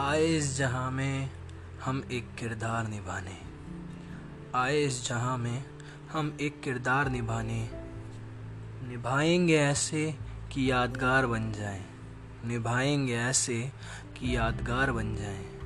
आए इस जहाँ में हम एक किरदार निभाने। आए इस जहाँ में हम एक किरदार निभाने। निभाएँगे ऐसे कि यादगार बन जाए। निभाएँगे ऐसे कि यादगार बन जाए।